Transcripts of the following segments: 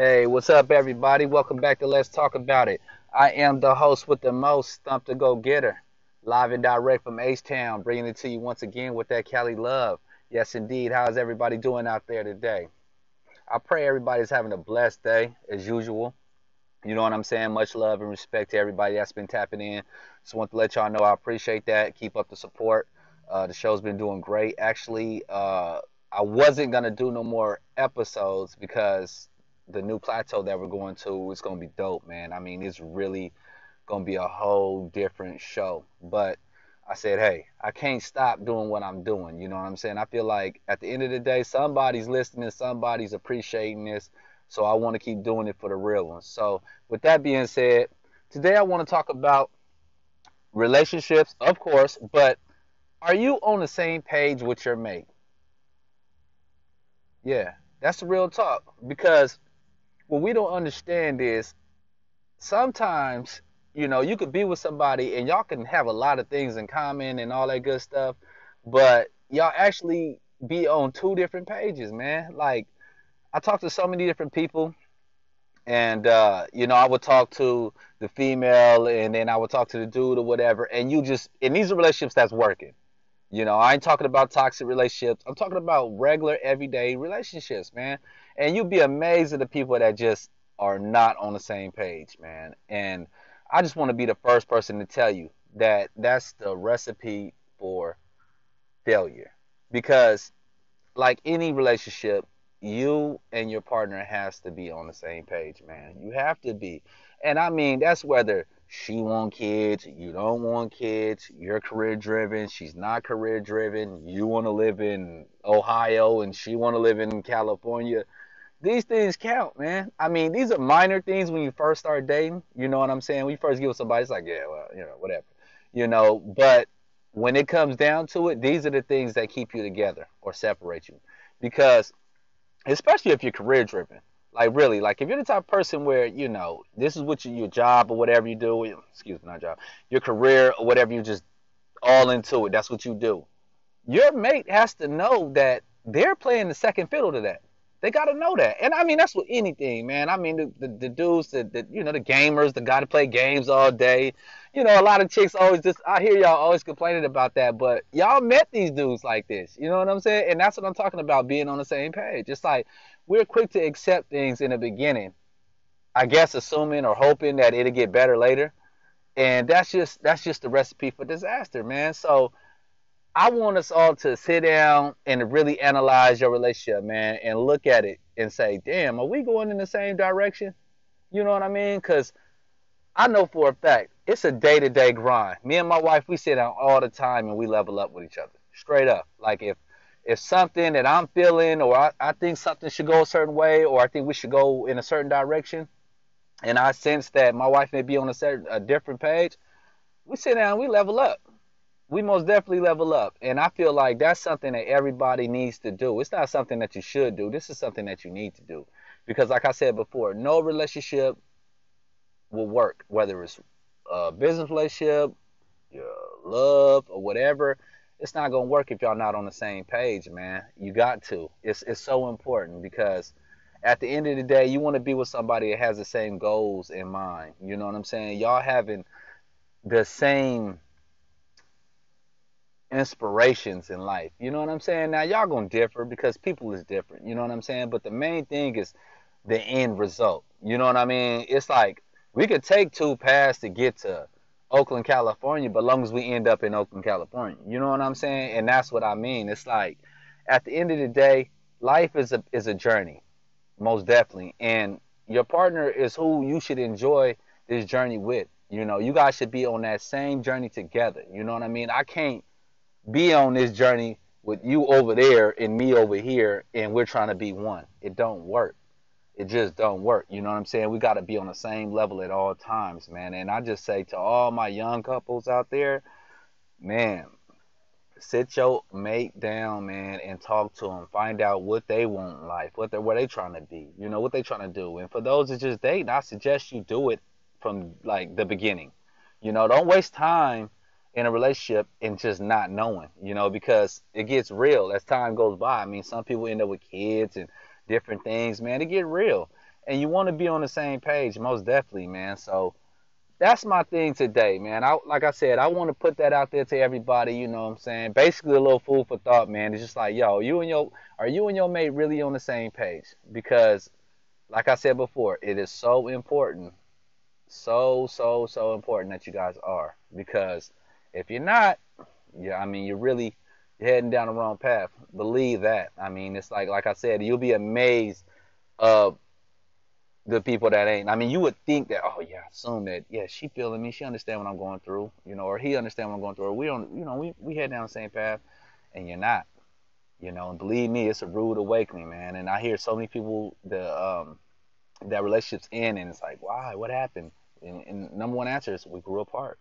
Hey, what's up, everybody? Welcome back to Let's Talk About It. I am the host with the most, Thump the Go Getter, live and direct from H Town, bringing it to you once again with that Cali love. Yes, indeed. How's everybody doing out there today? I pray everybody's having a blessed day, as usual. You know what I'm saying? Much love and respect to everybody that's been tapping in. Just want to let y'all know I appreciate that. Keep up the support. Uh, the show's been doing great. Actually, uh, I wasn't gonna do no more episodes because the new plateau that we're going to is gonna be dope, man. I mean, it's really gonna be a whole different show. But I said, hey, I can't stop doing what I'm doing. You know what I'm saying? I feel like at the end of the day, somebody's listening, somebody's appreciating this. So I want to keep doing it for the real ones. So with that being said, today I want to talk about relationships, of course, but are you on the same page with your mate? Yeah, that's the real talk. Because what we don't understand is sometimes, you know, you could be with somebody and y'all can have a lot of things in common and all that good stuff, but y'all actually be on two different pages, man. Like, I talk to so many different people, and uh, you know, I would talk to the female, and then I would talk to the dude or whatever, and you just, and these relationships that's working. You know, I ain't talking about toxic relationships. I'm talking about regular, everyday relationships, man. And you'd be amazed at the people that just are not on the same page, man. And I just want to be the first person to tell you that that's the recipe for failure. Because, like any relationship, you and your partner has to be on the same page, man. You have to be. And I mean, that's whether she want kids, you don't want kids, you're career driven, she's not career driven, you want to live in Ohio and she want to live in California. These things count, man. I mean, these are minor things when you first start dating. You know what I'm saying? When you first get with somebody, it's like, yeah, well, you know, whatever. You know, but when it comes down to it, these are the things that keep you together or separate you. Because especially if you're career driven, like really, like if you're the type of person where you know this is what you, your job or whatever you do, excuse me, not job, your career or whatever you just all into it. That's what you do. Your mate has to know that they're playing the second fiddle to that. They got to know that. And I mean, that's with anything, man. I mean, the, the, the dudes, that, the, you know, the gamers, the guy to play games all day. You know, a lot of chicks always just, I hear y'all always complaining about that, but y'all met these dudes like this. You know what I'm saying? And that's what I'm talking about, being on the same page. It's like, we're quick to accept things in the beginning. I guess assuming or hoping that it'll get better later. And that's just that's just the recipe for disaster, man. So I want us all to sit down and really analyze your relationship, man, and look at it and say, damn, are we going in the same direction? You know what I mean? Because I know for a fact it's a day to day grind. Me and my wife, we sit down all the time and we level up with each other. Straight up. Like if if something that I'm feeling or I, I think something should go a certain way or I think we should go in a certain direction and I sense that my wife may be on a certain a different page, we sit down, we level up we most definitely level up. And I feel like that's something that everybody needs to do. It's not something that you should do. This is something that you need to do. Because like I said before, no relationship will work, whether it's a business relationship, your love, or whatever. It's not gonna work if y'all not on the same page, man. You got to. It's it's so important because at the end of the day, you want to be with somebody that has the same goals in mind. You know what I'm saying? Y'all having the same inspirations in life. You know what I'm saying? Now y'all gonna differ because people is different. You know what I'm saying? But the main thing is the end result. You know what I mean? It's like we could take two paths to get to Oakland, California, but long as we end up in Oakland, California. You know what I'm saying? And that's what I mean. It's like at the end of the day, life is a is a journey. Most definitely. And your partner is who you should enjoy this journey with. You know, you guys should be on that same journey together. You know what I mean? I can't be on this journey with you over there and me over here and we're trying to be one. It don't work. It just don't work. You know what I'm saying? We got to be on the same level at all times, man. And I just say to all my young couples out there, man, sit your mate down, man, and talk to them. Find out what they want in life, what they're, what they trying to be, you know, what they trying to do. And for those that just dating, I suggest you do it from like the beginning. You know, don't waste time in a relationship and just not knowing, you know, because it gets real as time goes by. I mean, some people end up with kids and different things, man. It get real. and you want to be on the same page, most definitely, man. So that's my thing today, man. I like I said, I want to put that out there to everybody. You know what I'm saying? Basically, a little food for thought, man. It's just like, yo, you and your are you and your mate really on the same page? Because, like I said before, it is so important, so so so important that you guys are. Because if you're not, yeah, I mean, you're really you're heading down the wrong path. Believe that. I mean, it's like like I said, you'll be amazed of the people that ain't. I mean, you would think that, oh yeah, assume that, yeah, she feeling me, she understand what I'm going through, you know, or he understand what I'm going through, or we don't, you know, we we head down the same path, and you're not, you know. And believe me, it's a rude awakening, man. And I hear so many people the um that relationships end, and it's like, why? What happened? And, and number one answer is we grew apart.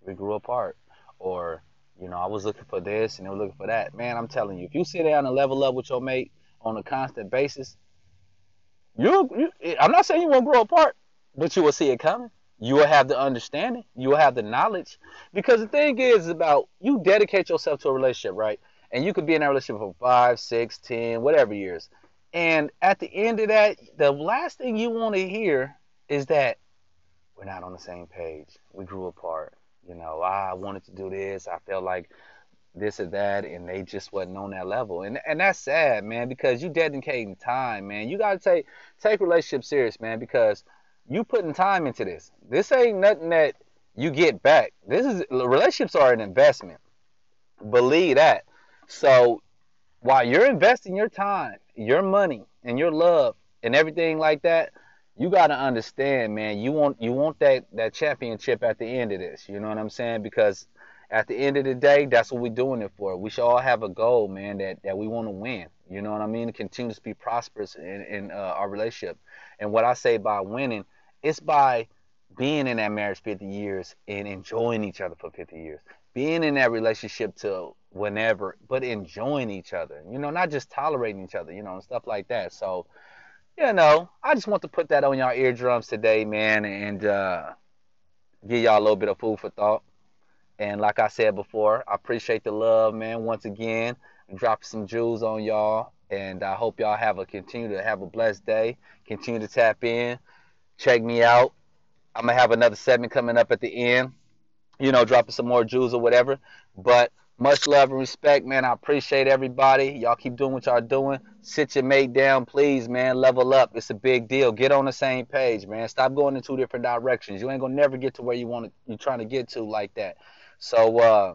We grew apart, or you know, I was looking for this and they were looking for that. Man, I'm telling you, if you sit down and level up with your mate on a constant basis, you, you I'm not saying you won't grow apart, but you will see it coming. You will have the understanding. You will have the knowledge. Because the thing is about you dedicate yourself to a relationship, right? And you could be in that relationship for five, six, ten, whatever years. And at the end of that, the last thing you want to hear is that we're not on the same page. We grew apart. You know, ah, I wanted to do this. I felt like this or that, and they just wasn't on that level. And and that's sad, man, because you dedicating time, man. You gotta take take relationships serious, man, because you putting time into this. This ain't nothing that you get back. This is relationships are an investment. Believe that. So while you're investing your time, your money, and your love and everything like that, you gotta understand, man. You want you want that that championship at the end of this. You know what I'm saying? Because at the end of the day, that's what we're doing it for. We should all have a goal, man, that, that we want to win. You know what I mean? To continue to be prosperous in, in uh, our relationship. And what I say by winning, it's by being in that marriage 50 years and enjoying each other for 50 years. Being in that relationship to whenever, but enjoying each other. You know, not just tolerating each other, you know, and stuff like that. So, you know, I just want to put that on y'all eardrums today, man, and uh, give y'all a little bit of food for thought. And like I said before, I appreciate the love, man. Once again, dropping some jewels on y'all. And I hope y'all have a continue to have a blessed day. Continue to tap in. Check me out. I'm gonna have another segment coming up at the end. You know, dropping some more jewels or whatever. But much love and respect, man. I appreciate everybody. Y'all keep doing what y'all doing. Sit your mate down, please, man. Level up. It's a big deal. Get on the same page, man. Stop going in two different directions. You ain't gonna never get to where you want to. You're trying to get to like that. So uh,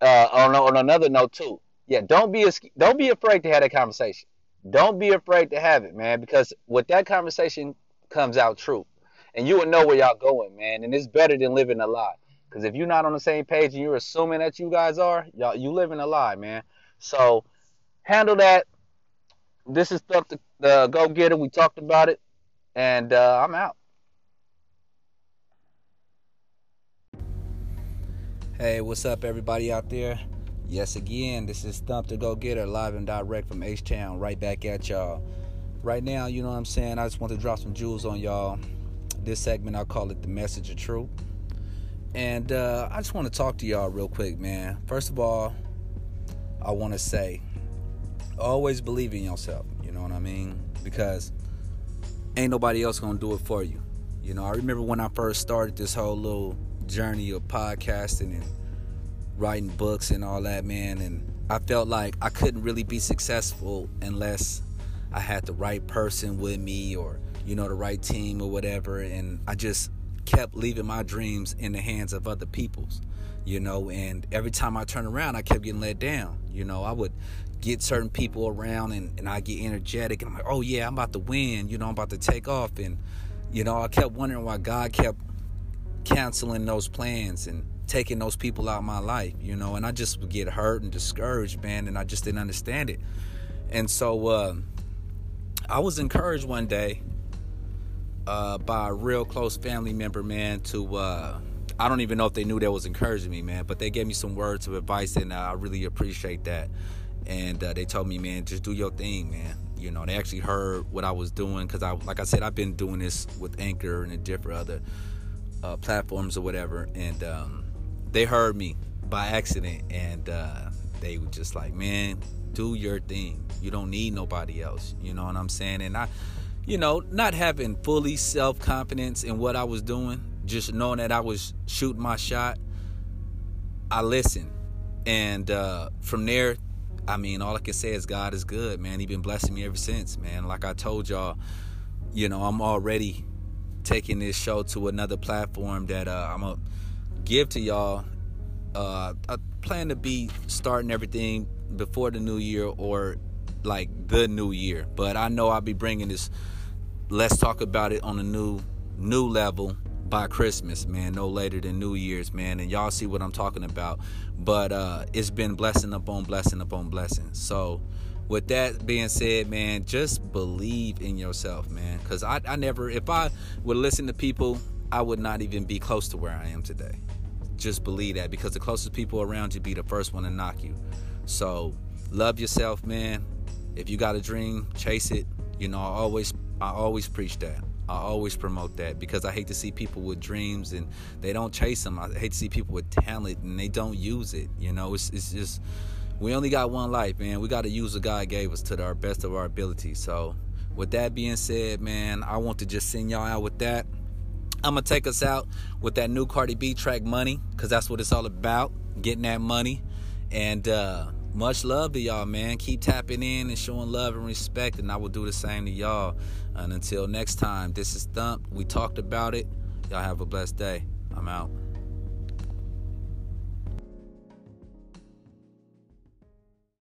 uh, on, on another note too, yeah, don't be a, don't be afraid to have that conversation. Don't be afraid to have it, man, because with that conversation comes out truth, and you will know where y'all going, man. And it's better than living a lie. Because if you're not on the same page and you're assuming that you guys are, y'all you living a lie, man. So handle that. This is to uh, go get it. We talked about it, and uh, I'm out. Hey, what's up, everybody out there? Yes, again, this is Thump the Go Getter, live and direct from H Town, right back at y'all. Right now, you know what I'm saying? I just want to drop some jewels on y'all. This segment, I'll call it the message of truth. And uh, I just want to talk to y'all real quick, man. First of all, I want to say, always believe in yourself. You know what I mean? Because ain't nobody else gonna do it for you. You know, I remember when I first started this whole little journey of podcasting and writing books and all that, man. And I felt like I couldn't really be successful unless I had the right person with me or, you know, the right team or whatever. And I just kept leaving my dreams in the hands of other people's, you know. And every time I turned around, I kept getting let down. You know, I would get certain people around and, and I get energetic and I'm like, oh yeah, I'm about to win, you know, I'm about to take off. And, you know, I kept wondering why God kept canceling those plans and taking those people out of my life, you know, and I just would get hurt and discouraged, man, and I just didn't understand it. And so uh, I was encouraged one day uh, by a real close family member, man, to uh, I don't even know if they knew that was encouraging me, man, but they gave me some words of advice, and I really appreciate that. And uh, they told me, man, just do your thing, man. You know, they actually heard what I was doing because I, like I said, I've been doing this with Anchor and different other uh, platforms or whatever, and um, they heard me by accident, and uh, they were just like, "Man, do your thing. You don't need nobody else." You know what I'm saying? And I, you know, not having fully self confidence in what I was doing, just knowing that I was shooting my shot, I listened. And uh, from there, I mean, all I can say is God is good, man. He been blessing me ever since, man. Like I told y'all, you know, I'm already taking this show to another platform that uh, I'm gonna give to y'all. Uh, I plan to be starting everything before the new year or like the new year, but I know I'll be bringing this. Let's talk about it on a new new level by Christmas, man, no later than New Year's, man. And y'all see what I'm talking about. But uh, it's been blessing upon blessing upon blessing. So, with that being said, man, just believe in yourself, man. Because I, I never, if I would listen to people, I would not even be close to where I am today. Just believe that because the closest people around you be the first one to knock you. So, love yourself, man. If you got a dream, chase it. You know, I always, I always preach that. I always promote that because I hate to see people with dreams and they don't chase them. I hate to see people with talent and they don't use it. You know, it's it's just we only got one life, man. We got to use what God gave us to our best of our ability. So, with that being said, man, I want to just send y'all out with that. I'm gonna take us out with that new Cardi B track, "Money," because that's what it's all about, getting that money. And uh, much love to y'all, man. Keep tapping in and showing love and respect, and I will do the same to y'all. And until next time, this is Thump. We talked about it. Y'all have a blessed day. I'm out.